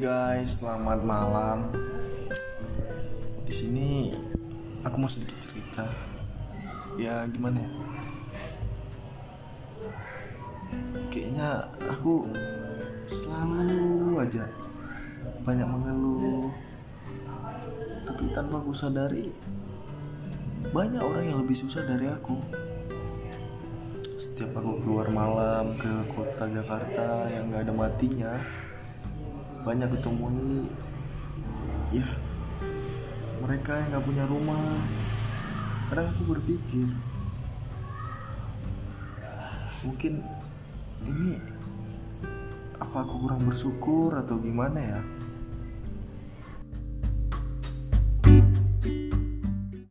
guys, selamat malam. Di sini aku mau sedikit cerita. Ya gimana ya? Kayaknya aku selalu aja banyak mengeluh. Tapi tanpa aku sadari banyak orang yang lebih susah dari aku. Setiap aku keluar malam ke kota Jakarta yang gak ada matinya, banyak kutemui ya mereka yang gak punya rumah. Kadang aku berpikir, mungkin ini apa aku kurang bersyukur atau gimana ya?